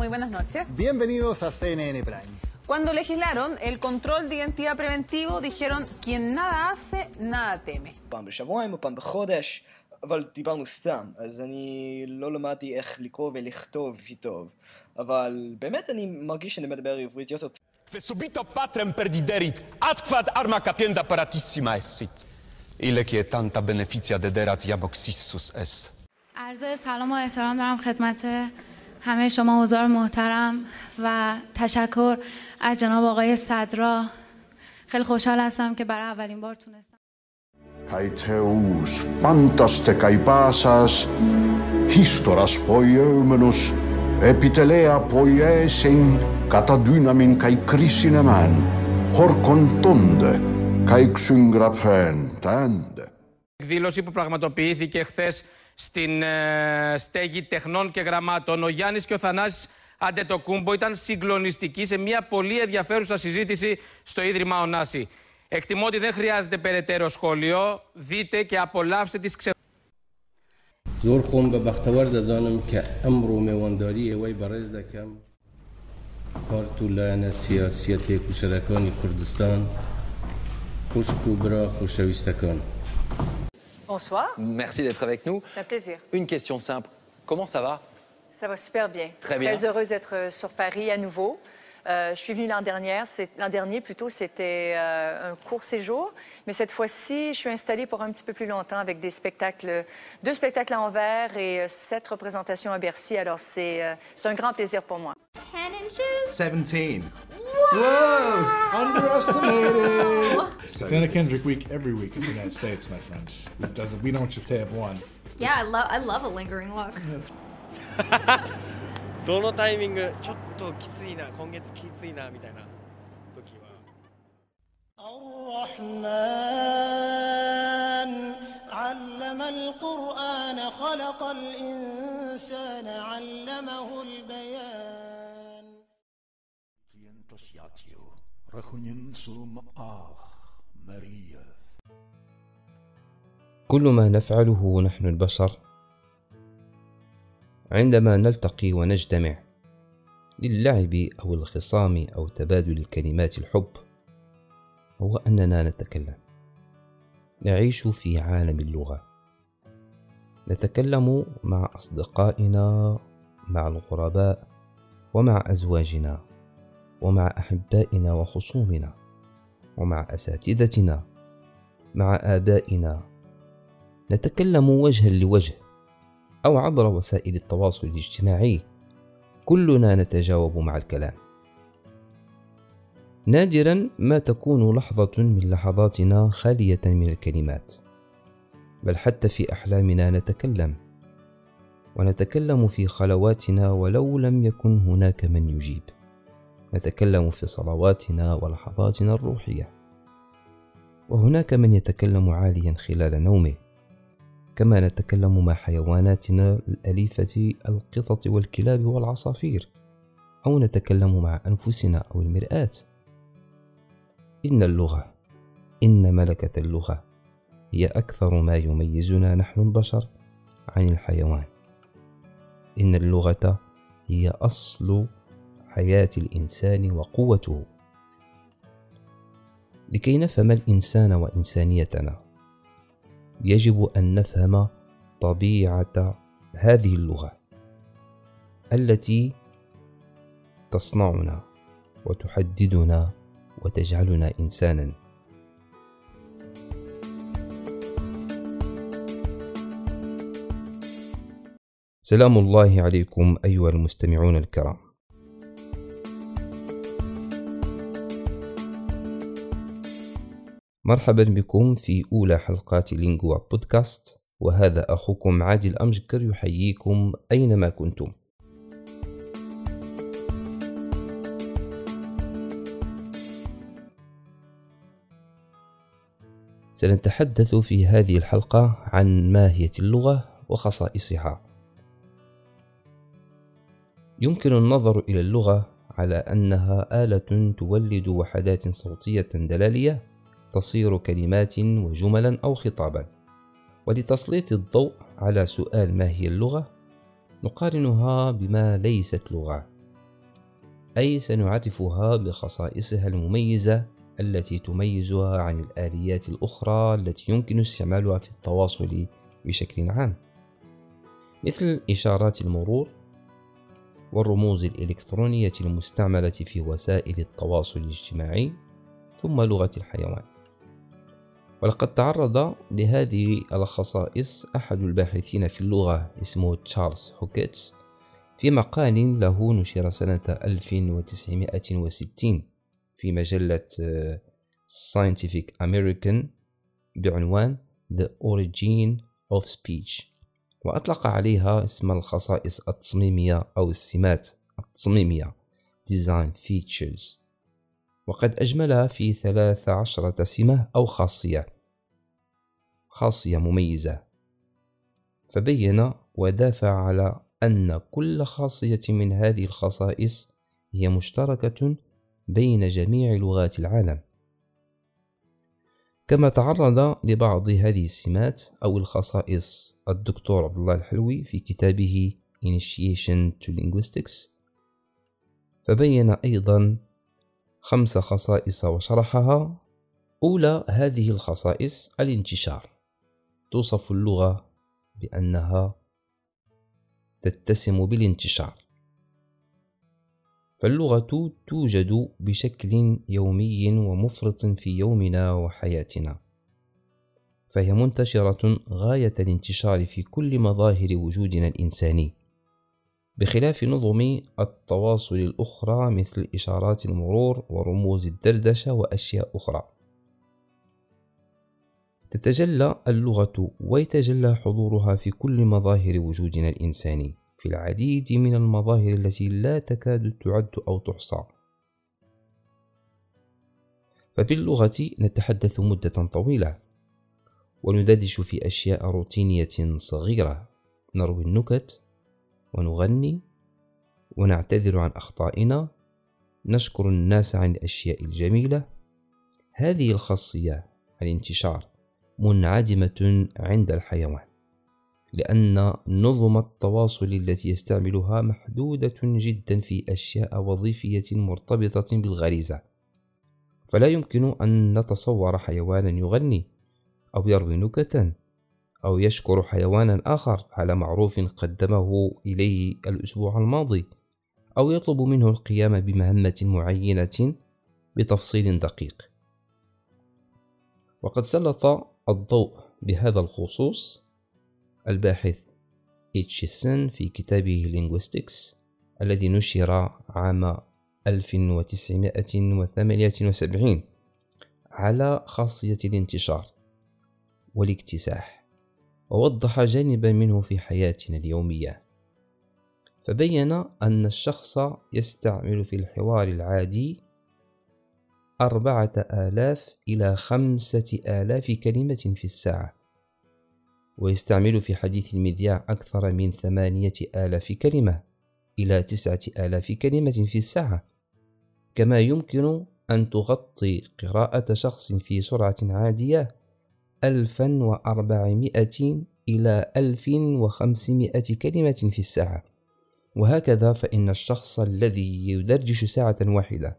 Muy buenas noches. Bienvenidos a CNN Prime. Cuando legislaron el control de identidad preventivo, dijeron quien nada hace, nada teme. פעם בשבועיים או פעם בחודש, אבל דיברנו סתם, אז אני לא למדתי איך לקרוא ולכתוב טוב. אבל באמת אני מרגיש שאני מדבר עברית יותר Che subito patrem perdiderit, adquad arma capienda paratissima essit. Ile che tanta beneficia dederat iaboxissus est. عرض سلام و احترام دارم خدمت همه شما حضار محترم و تشکر از جناب آقای صدرا خیلی خوشحال هستم که برای اولین بار تونستم Kai teus pantaste kai pasas, historas poieumenus, epitelea poiesin, kata dynamin kai krisinämän, horkon tonde, kai xyngraphen tände. εκδήλωση που πραγματοποιήθηκε χθε στην ε, στέγη τεχνών και γραμμάτων. Ο Γιάννης και ο Θανάσης Αντετοκούμπο ήταν συγκλονιστικοί σε μια πολύ ενδιαφέρουσα συζήτηση στο Ίδρυμα Ωνάση. Εκτιμώ ότι δεν χρειάζεται περαιτέρω σχόλιο. Δείτε και απολαύστε τις ξε... زۆر خۆم بە بەختەوەەر دەزانم کە ئەمڕۆ میێوەنداری ئەوەی بەڕێز دەکەم پارت و لایەنە سیاسیە تێکوشەرەکانی کوردستان خوشک و برا خۆشەویستەکان. Bonsoir, Merci d'être avec nous. c'est un plaisir. Une question simple. Comment ça va? Ça va super bien. Très bien. heureuse d'être euh, sur Paris à nouveau. Euh, je suis venue l'an dernier, l'an dernier plutôt, c'était euh, un court séjour, mais cette fois-ci, je suis installée pour un petit peu plus longtemps avec des spectacles, deux spectacles à Anvers et euh, sept représentations à Bercy. Alors c'est euh, c'est un grand plaisir pour moi. 17. Whoa! Underestimated. It's Anna Kendrick week every week in the United States, my friends. It doesn't. We don't just have one. Yeah, I love I love a lingering look. どのタイミングちょっときついな今月きついなみたいな時は الرحمن علم القرآن خلق الإنسان علمه البيان كل ما نفعله نحن البشر عندما نلتقي ونجتمع للعب أو الخصام أو تبادل كلمات الحب هو أننا نتكلم. نعيش في عالم اللغة. نتكلم مع أصدقائنا مع الغرباء ومع أزواجنا. ومع أحبائنا وخصومنا ومع أساتذتنا مع آبائنا. نتكلم وجها لوجه أو عبر وسائل التواصل الاجتماعي. كلنا نتجاوب مع الكلام. نادرا ما تكون لحظة من لحظاتنا خالية من الكلمات بل حتى في أحلامنا نتكلم. ونتكلم في خلواتنا ولو لم يكن هناك من يجيب. نتكلم في صلواتنا ولحظاتنا الروحية. وهناك من يتكلم عاليا خلال نومه كما نتكلم مع حيواناتنا الأليفة القطط والكلاب والعصافير أو نتكلم مع أنفسنا أو المرآة. إن اللغة إن ملكة اللغة هي أكثر ما يميزنا نحن البشر عن الحيوان. إن اللغة هي أصل حياة الإنسان وقوته. لكي نفهم الإنسان وإنسانيتنا يجب أن نفهم طبيعة هذه اللغة التي تصنعنا وتحددنا وتجعلنا إنسانا. سلام الله عليكم أيها المستمعون الكرام. مرحبا بكم في أولى حلقات لينجوا بودكاست وهذا أخوكم عادل أمجكر يحييكم أينما كنتم. سنتحدث في هذه الحلقة عن ماهية اللغة وخصائصها. يمكن النظر إلى اللغة على أنها آلة تولد وحدات صوتية دلالية تصير كلمات وجملا أو خطابا. ولتسليط الضوء على سؤال ما هي اللغة نقارنها بما ليست لغة أي سنعرفها بخصائصها المميزة التي تميزها عن الآليات الأخرى التي يمكن استعمالها في التواصل بشكل عام. مثل إشارات المرور والرموز الإلكترونية المستعملة في وسائل التواصل الاجتماعي ثم لغة الحيوان. ولقد تعرض لهذه الخصائص أحد الباحثين في اللغة اسمه تشارلز هوكيت في مقال له نشر سنة 1960 في مجلة Scientific American بعنوان The Origin of Speech. وأطلق عليها اسم الخصائص التصميمية أو السمات التصميمية Design Features. وقد أجملها في ثلاث عشرة سمة أو خاصية. خاصية مميزة. فبين ودافع على أن كل خاصية من هذه الخصائص هي مشتركة بين جميع لغات العالم. كما تعرض لبعض هذه السمات أو الخصائص الدكتور عبد الله الحلوي في كتابه Initiation to Linguistics فبين أيضا خمس خصائص وشرحها. أولى هذه الخصائص الانتشار. توصف اللغة بأنها تتسم بالانتشار. فاللغة توجد بشكل يومي ومفرط في يومنا وحياتنا. فهي منتشرة غاية الانتشار في كل مظاهر وجودنا الإنساني. بخلاف نظم التواصل الأخرى مثل إشارات المرور ورموز الدردشة وأشياء أخرى. تتجلى اللغة ويتجلى حضورها في كل مظاهر وجودنا الإنساني. في العديد من المظاهر التي لا تكاد تعد أو تحصى. فباللغة نتحدث مدة طويلة وندردش في أشياء روتينية صغيرة. نروي النكت ونغني ونعتذر عن أخطائنا نشكر الناس عن الأشياء الجميلة. هذه الخاصية الانتشار منعدمة عند الحيوان لأن نظم التواصل التي يستعملها محدودة جدا في أشياء وظيفية مرتبطة بالغريزة. فلا يمكن أن نتصور حيوانا يغني أو يروي نكتا. أو يشكر حيوانا آخر على معروف قدمه إليه الأسبوع الماضي أو يطلب منه القيام بمهمة معينة بتفصيل دقيق. وقد سلط الضوء بهذا الخصوص الباحث إتشيسن في كتابه Linguistics الذي نشر عام 1978 على خاصية الانتشار والاكتساح. ووضح جانبا منه في حياتنا اليومية. فبين أن الشخص يستعمل في الحوار العادي أربعة آلاف إلى خمسة آلاف كلمة في الساعة ويستعمل في حديث المذياع أكثر من ثمانية آلاف كلمة إلى تسعة آلاف كلمة في الساعة. كما يمكن أن تغطي قراءة شخص في سرعة عادية ألفا وأربعمائة إلى ألف وخمسمائة كلمة في الساعة. وهكذا فإن الشخص الذي يدرجش ساعة واحدة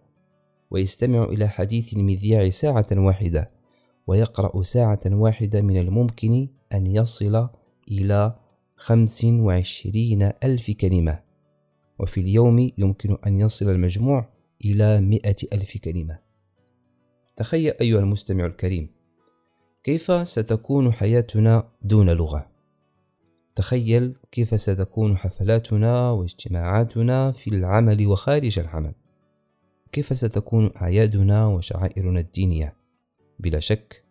ويستمع إلى حديث المذياع ساعة واحدة ويقرأ ساعة واحدة من الممكن أن يصل إلى خمس وعشرين ألف كلمة. وفي اليوم يمكن أن يصل المجموع إلى مئة ألف كلمة. تخيل أيها المستمع الكريم كيف ستكون حياتنا دون لغة؟ تخيل كيف ستكون حفلاتنا واجتماعاتنا في العمل وخارج العمل. كيف ستكون أعيادنا وشعائرنا الدينية؟ بلا شك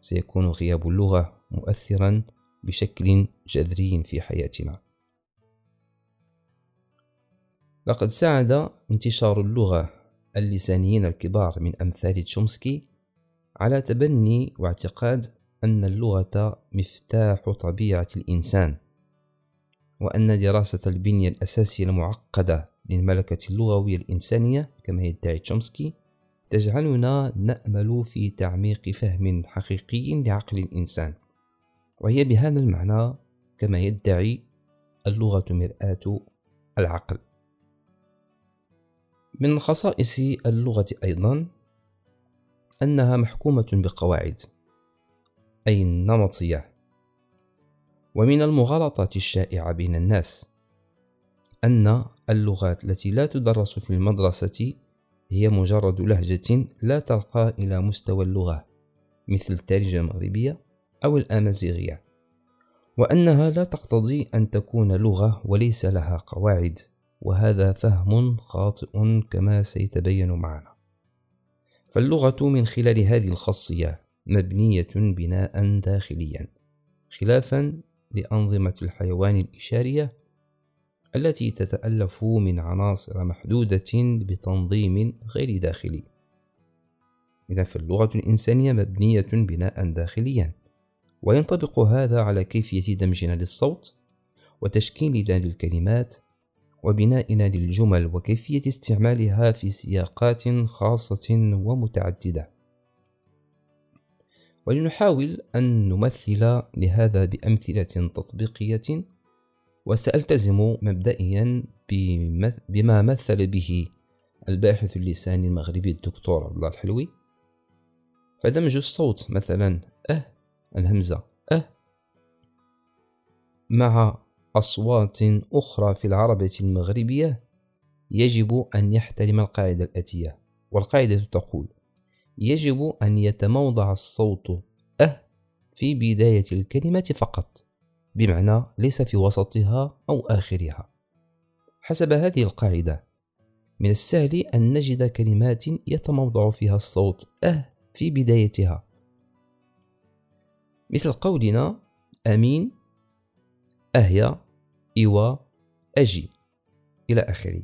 سيكون غياب اللغة مؤثرا بشكل جذري في حياتنا. لقد ساعد انتشار اللغة اللسانيين الكبار من أمثال تشومسكي على تبني واعتقاد أن اللغة مفتاح طبيعة الإنسان وأن دراسة البنية الأساسية المعقدة للملكة اللغوية الإنسانية كما يدعي تشومسكي تجعلنا نأمل في تعميق فهم حقيقي لعقل الإنسان. وهي بهذا المعنى كما يدعي اللغة مرآة العقل. من خصائص اللغة أيضا أنها محكومة بقواعد. أي النمطية. ومن المغالطات الشائعة بين الناس أن اللغات التي لا تدرس في المدرسة هي مجرد لهجة لا ترقى إلى مستوى اللغة مثل التاريخ المغربية أو الأمازيغية. وأنها لا تقتضي أن تكون لغة وليس لها قواعد وهذا فهم خاطئ كما سيتبين معنا. فاللغة من خلال هذه الخاصية مبنية بناء داخليا خلافا لأنظمة الحيوان الإشارية التي تتألف من عناصر محدودة بتنظيم غير داخلي. إذا فاللغة الإنسانية مبنية بناء داخليا وينطبق هذا على كيفية دمجنا للصوت وتشكيلنا للكلمات وبنائنا للجمل وكيفية استعمالها في سياقات خاصة ومتعددة. ولنحاول أن نمثل لهذا بأمثلة تطبيقية وسألتزم مبدئيا بما مثل به الباحث اللساني المغربي الدكتور عبد الله الحلوي. فدمج الصوت مثلا أه الهمزة أه مع أصوات أخرى في العربية المغربية يجب أن يحترم القاعدة الآتية والقاعدة تقول يجب أن يتموضع الصوت أه في بداية الكلمة فقط بمعنى ليس في وسطها أو آخرها. حسب هذه القاعدة من السهل أن نجد كلمات يتموضع فيها الصوت أه في بدايتها. مثل قولنا أمين أهيا إيوا أجي. إلى آخره.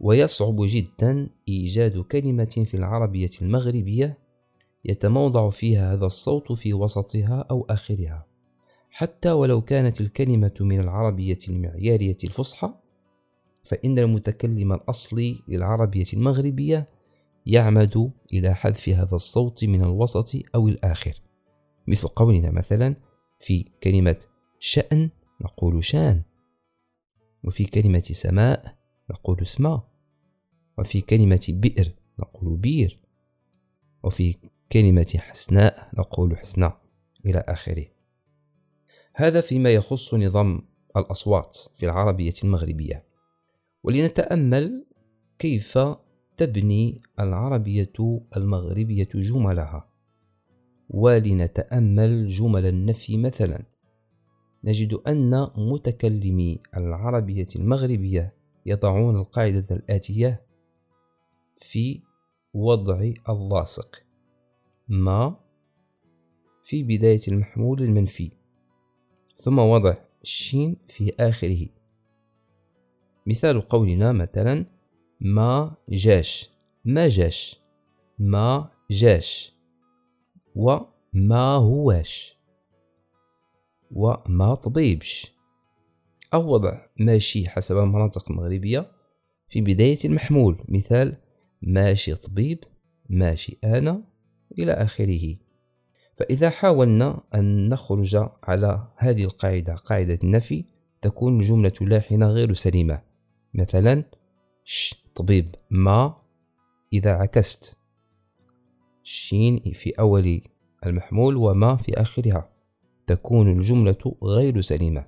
ويصعب جدا إيجاد كلمة في العربية المغربية يتموضع فيها هذا الصوت في وسطها أو آخرها. حتى ولو كانت الكلمة من العربية المعيارية الفصحى فإن المتكلم الأصلي للعربية المغربية يعمد إلى حذف هذا الصوت من الوسط أو الآخر. مثل قولنا مثلا في كلمة شأن نقول شان. وفي كلمة سماء نقول سما وفي كلمة بئر نقول بير وفي كلمة حسناء نقول حسناء. إلى آخره. هذا فيما يخص نظام الأصوات في العربية المغربية. ولنتأمل كيف تبني العربية المغربية جملها. ولنتأمل جمل النفي مثلا. نجد أن متكلمي العربية المغربية يضعون القاعدة الآتية في وضع اللاصق. ما؟ في بداية المحمول المنفي. ثم وضع الشين في آخره. مثال قولنا مثلا ما جاش. ما جاش. ما جاش. وما هواش. وما طبيبش أو وضع ماشي حسب المناطق المغربية. في بداية المحمول مثال ماشي طبيب ماشي أنا إلى آخره. فإذا حاولنا أن نخرج على هذه القاعدة قاعدة النفي تكون الجملة لاحنة غير سليمة. مثلا ش طبيب ما إذا عكست. شين في أول المحمول وما في آخرها. تكون الجملة غير سليمة.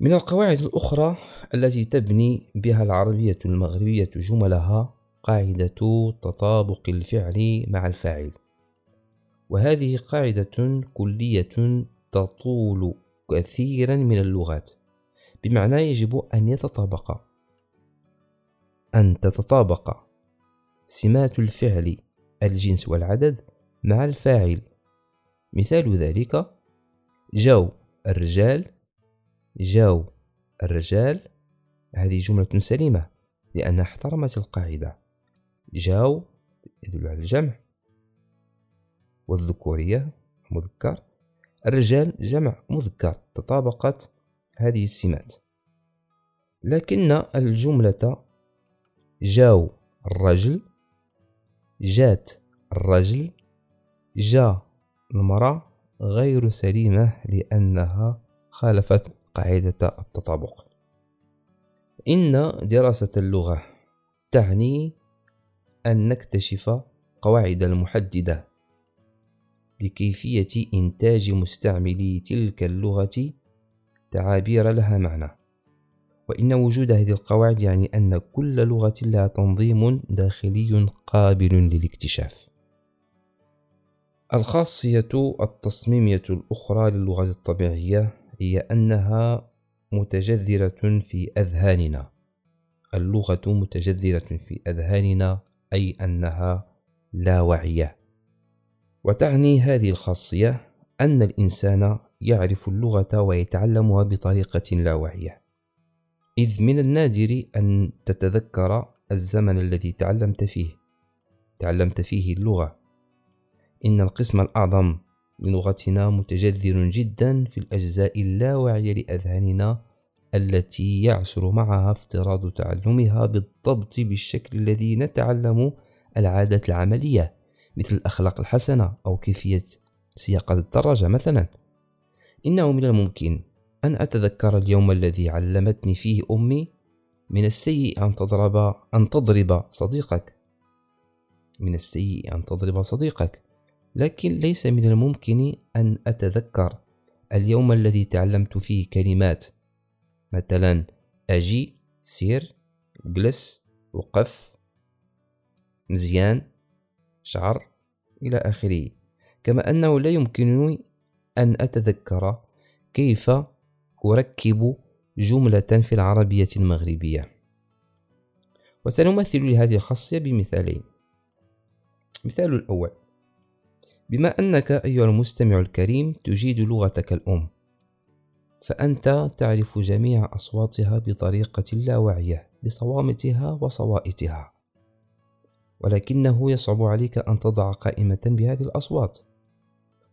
من القواعد الأخرى التي تبني بها العربية المغربية جملها قاعدة تطابق الفعل مع الفاعل. وهذه قاعدة كلية تطول كثيرا من اللغات بمعنى يجب أن يتطابق. أن تتطابق سمات الفعل الجنس والعدد مع الفاعل. مثال ذلك جاو الرجال جاو الرجال هذه جملة سليمة لأنها احترمت القاعدة. جاو يدل على الجمع. والذكورية مذكر. الرجال جمع مذكر تطابقت هذه السمات. لكن الجملة جاو الرجل جات الرجل جاء المرأة غير سليمة لأنها خالفت قاعدة التطابق. إن دراسة اللغة تعني أن نكتشف قواعد المحددة لكيفية إنتاج مستعملي تلك اللغة تعابير لها معنى. وإن وجود هذه القواعد يعني أن كل لغة لها تنظيم داخلي قابل للاكتشاف. الخاصية التصميمية الأخرى للغة الطبيعية هي أنها متجذرة في أذهاننا. اللغة متجذرة في أذهاننا أي أنها لا وعية وتعني هذه الخاصية أن الإنسان يعرف اللغة ويتعلمها بطريقة لا واعية إذ من النادر أن تتذكر الزمن الذي تعلمت فيه. تعلمت فيه اللغة. إن القسم الأعظم للغتنا متجذر جدا في الأجزاء اللاواعية لأذهاننا التي يعسر معها افتراض تعلمها بالضبط بالشكل الذي نتعلم العادات العملية مثل الأخلاق الحسنة أو كيفية سياقة الدراجة مثلا. إنه من الممكن أن أتذكر اليوم الذي علمتني فيه أمي من السيء أن تضرب أن تضرب صديقك. من السيء أن تضرب صديقك. لكن ليس من الممكن أن أتذكر اليوم الذي تعلمت فيه كلمات. مثلا أجي سير جلس وقف مزيان شعر إلى آخره. كما أنه لا يمكنني أن أتذكر كيف أركب جملة في العربية المغربية. وسنمثل لهذه الخاصية بمثالين. مثال الأول. بما أنك أيها المستمع الكريم تجيد لغتك الأم فأنت تعرف جميع أصواتها بطريقة لا واعية بصوامتها وصوائتها. ولكنه يصعب عليك أن تضع قائمة بهذه الأصوات.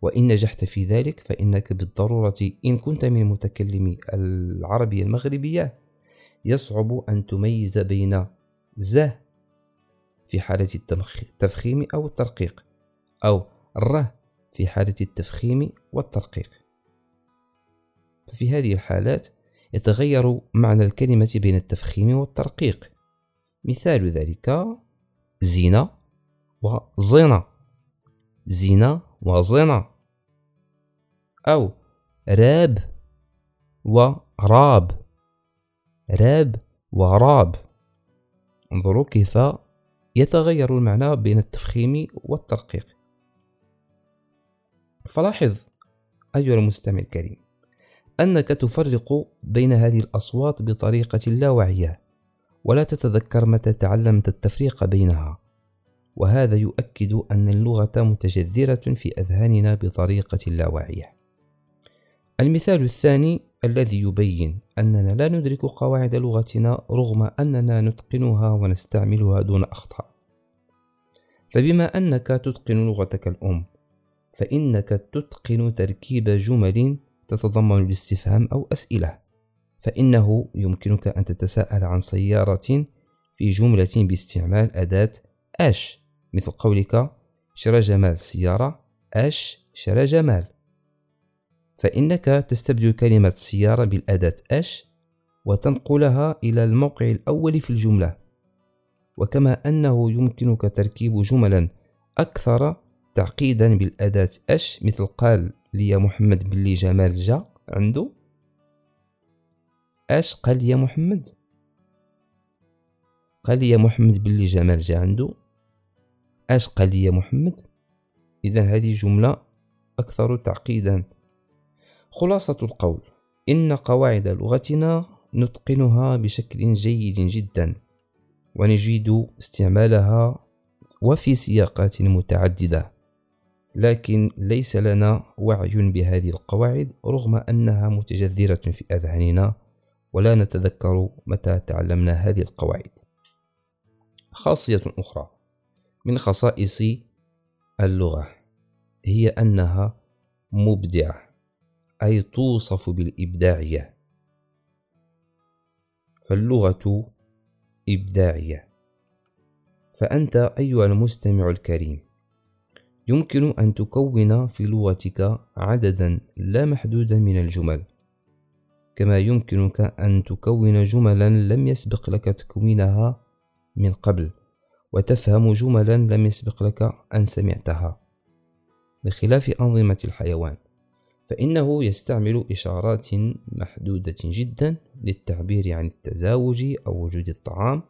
وإن نجحت في ذلك فإنك بالضرورة إن كنت من متكلمي العربية المغربية يصعب أن تميز بين ز في حالة التفخيم أو الترقيق أو ر في حالة التفخيم والترقيق. ففي هذه الحالات يتغير معنى الكلمة بين التفخيم والترقيق. مثال ذلك زينة وزنا زينة وزنا أو راب وراب. راب وراب. انظروا كيف يتغير المعنى بين التفخيم والترقيق. فلاحظ أيها المستمع الكريم أنك تفرق بين هذه الأصوات بطريقة لا واعية ولا تتذكر متى تعلمت التفريق بينها. وهذا يؤكد أن اللغة متجذرة في أذهاننا بطريقة لا واعية. المثال الثاني الذي يبين أننا لا ندرك قواعد لغتنا رغم أننا نتقنها ونستعملها دون أخطاء. فبما أنك تتقن لغتك الأم فإنك تتقن تركيب جمل تتضمن الاستفهام أو أسئلة. فإنه يمكنك أن تتساءل عن سيارة في جملة باستعمال أداة أش مثل قولك شرى جمال السيارة أش شرى جمال فإنك تستبدل كلمة سيارة بالأداة أش وتنقلها إلى الموقع الأول في الجملة. وكما أنه يمكنك تركيب جملا أكثر تعقيدا بالأداة. أش مثل قال لي محمد بلي جمال جا عنده؟ أش قال لي محمد؟ قال لي محمد بلي جمال جا عنده. أش قال لي محمد؟ إذا هذه جملة أكثر تعقيدا. خلاصة القول إن قواعد لغتنا نتقنها بشكل جيد جدا ونجيد استعمالها وفي سياقات متعددة. لكن ليس لنا وعي بهذه القواعد رغم أنها متجذرة في أذهاننا ولا نتذكر متى تعلمنا هذه القواعد. خاصية أخرى من خصائص اللغة هي أنها مبدعة أي توصف بالإبداعية. فاللغة إبداعية. فأنت أيها المستمع الكريم يمكن أن تكون في لغتك عددا لا محدودا من الجمل. كما يمكنك أن تكون جملا لم يسبق لك تكوينها من قبل وتفهم جملا لم يسبق لك أن سمعتها. بخلاف أنظمة الحيوان فإنه يستعمل إشارات محدودة جدا للتعبير عن التزاوج أو وجود الطعام.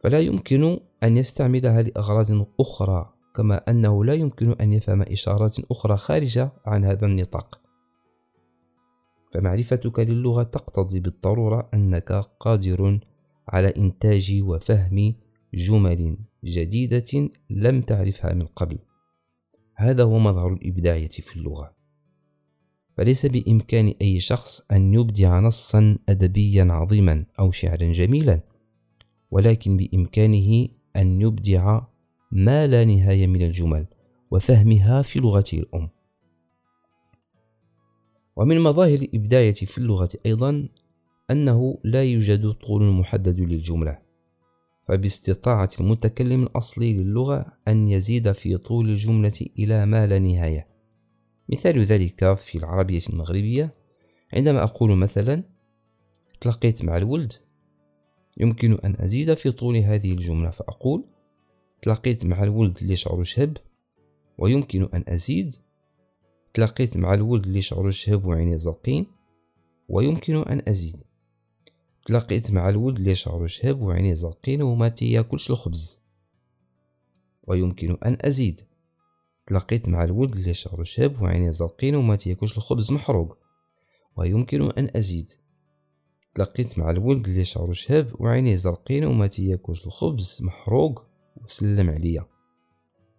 فلا يمكن أن يستعملها لأغراض أخرى. كما أنه لا يمكن أن يفهم إشارات أخرى خارجة عن هذا النطاق. فمعرفتك للغة تقتضي بالضرورة أنك قادر على إنتاج وفهم جمل جديدة لم تعرفها من قبل. هذا هو مظهر الإبداعية في اللغة. فليس بإمكان أي شخص أن يبدع نصا أدبيا عظيما أو شعرا جميلا ولكن بإمكانه أن يبدع ما لا نهاية من الجمل وفهمها في لغته الأم. ومن مظاهر الإبداعية في اللغة أيضا أنه لا يوجد طول محدد للجملة فباستطاعة المتكلم الأصلي للغة أن يزيد في طول الجملة إلى ما لا نهاية. مثال ذلك في العربية المغربية عندما أقول مثلا تلقيت مع الولد يمكن أن أزيد في طول هذه الجملة فأقول تلقيت مع الولد اللي شعره شهب ويمكن أن أزيد. تلاقيت مع الولد اللي شعره شهب وعينيه زرقين ويمكن أن أزيد. تلاقيت مع الولد اللي شعره شهب وعينيه زرقين وما تياكلش الخبز ويمكن أن أزيد. تلاقيت مع الولد اللي شعره شهب وعينيه زرقين وما تياكلش الخبز محروق ويمكن أن أزيد. تلاقيت مع الولد اللي شعره شهب وعينيه زرقين وما تياكلش الخبز محروق وسلم عليا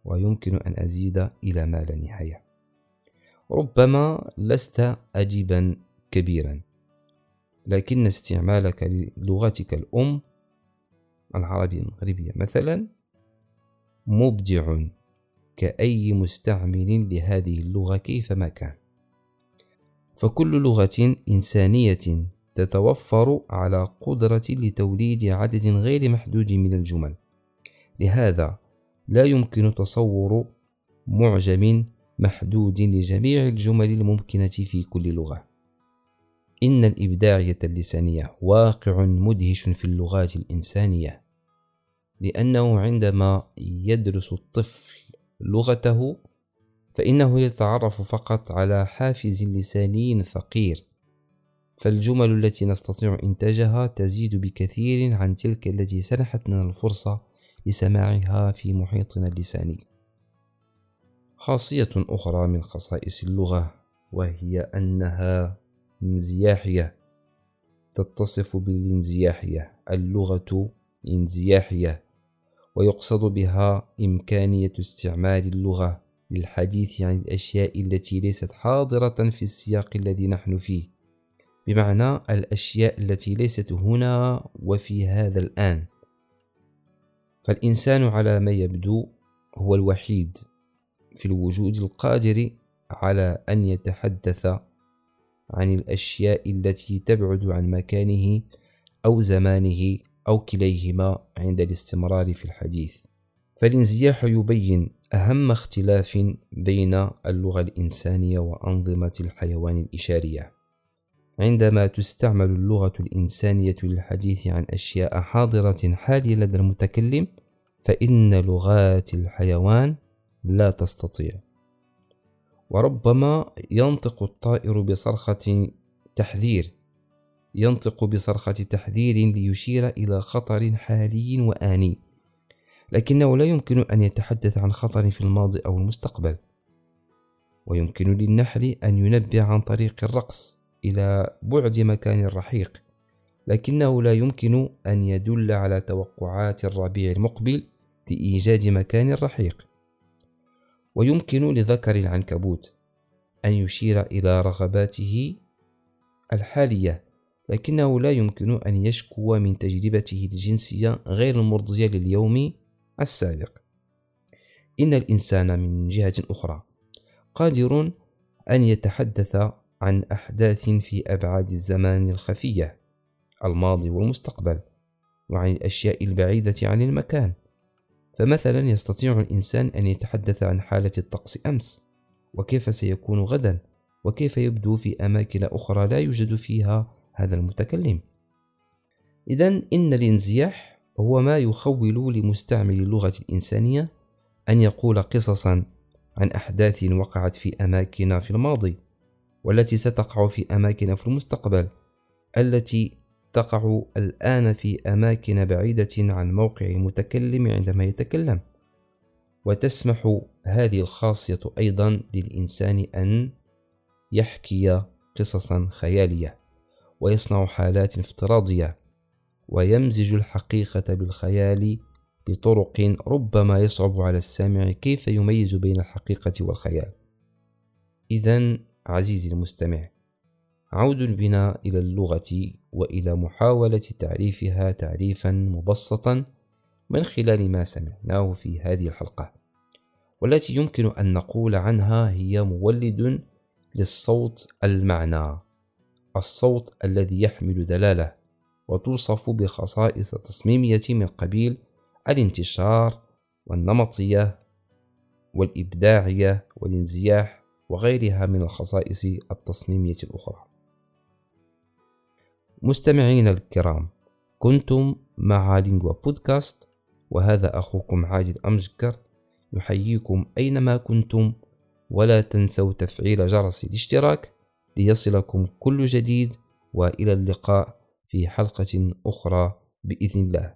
ويمكن أن أزيد إلى ما لا نهاية. ربما لست أديبا كبيرا لكن استعمالك للغتك الأم العربية المغربية مثلا مبدع كأي مستعمل لهذه اللغة كيفما كان. فكل لغة إنسانية تتوفر على قدرة لتوليد عدد غير محدود من الجمل. لهذا لا يمكن تصور معجم محدود لجميع الجمل الممكنة في كل لغة. إن الإبداعية اللسانية واقع مدهش في اللغات الإنسانية لأنه عندما يدرس الطفل لغته فإنه يتعرف فقط على حافز لساني فقير فالجمل التي نستطيع إنتاجها تزيد بكثير عن تلك التي سنحت لنا الفرصة لسماعها في محيطنا اللساني. خاصية أخرى من خصائص اللغة وهي أنها انزياحية. تتصف بالانزياحية اللغة انزياحية ويقصد بها إمكانية استعمال اللغة للحديث عن الأشياء التي ليست حاضرة في السياق الذي نحن فيه. بمعنى الأشياء التي ليست هنا وفي هذا الآن. فالإنسان على ما يبدو هو الوحيد في الوجود القادر على أن يتحدث عن الأشياء التي تبعد عن مكانه أو زمانه أو كليهما عند الاستمرار في الحديث. فالانزياح يبين أهم اختلاف بين اللغة الإنسانية وأنظمة الحيوان الإشارية. عندما تستعمل اللغة الإنسانية للحديث عن أشياء حاضرة حالية لدى المتكلم فإن لغات الحيوان لا تستطيع. وربما ينطق الطائر بصرخة تحذير ينطق بصرخة تحذير ليشير إلى خطر حالي وآني. لكنه لا يمكن أن يتحدث عن خطر في الماضي أو المستقبل. ويمكن للنحل أن ينبه عن طريق الرقص. إلى بعد مكان رحيق لكنه لا يمكن أن يدل على توقعات الربيع المقبل لإيجاد مكان رحيق. ويمكن لذكر العنكبوت أن يشير إلى رغباته الحالية لكنه لا يمكن أن يشكو من تجربته الجنسية غير المرضية لليوم السابق. إن الإنسان من جهة أخرى قادر أن يتحدث عن أحداث في أبعاد الزمان الخفية الماضي والمستقبل وعن الأشياء البعيدة عن المكان. فمثلا يستطيع الإنسان أن يتحدث عن حالة الطقس أمس وكيف سيكون غدا وكيف يبدو في أماكن أخرى لا يوجد فيها هذا المتكلم. إذا إن الانزياح هو ما يخول لمستعمل اللغة الإنسانية أن يقول قصصا عن أحداث وقعت في أماكن في الماضي. والتي ستقع في أماكن في المستقبل التي تقع الآن في أماكن بعيدة عن موقع المتكلم عندما يتكلم وتسمح هذه الخاصية أيضا للإنسان أن يحكي قصصا خيالية ويصنع حالات افتراضية ويمزج الحقيقة بالخيال بطرق ربما يصعب على السامع كيف يميز بين الحقيقة والخيال. إذا عزيزي المستمع، عود بنا إلى اللغة وإلى محاولة تعريفها تعريفا مبسطا من خلال ما سمعناه في هذه الحلقة، والتي يمكن أن نقول عنها هي مولد للصوت المعنى، الصوت الذي يحمل دلالة وتوصف بخصائص تصميمية من قبيل الانتشار والنمطية والإبداعية والانزياح وغيرها من الخصائص التصميمية الأخرى. مستمعين الكرام، كنتم مع لينجوا بودكاست وهذا أخوكم عادل أمجكر يحييكم أينما كنتم ولا تنسوا تفعيل جرس الاشتراك ليصلكم كل جديد وإلى اللقاء في حلقة أخرى بإذن الله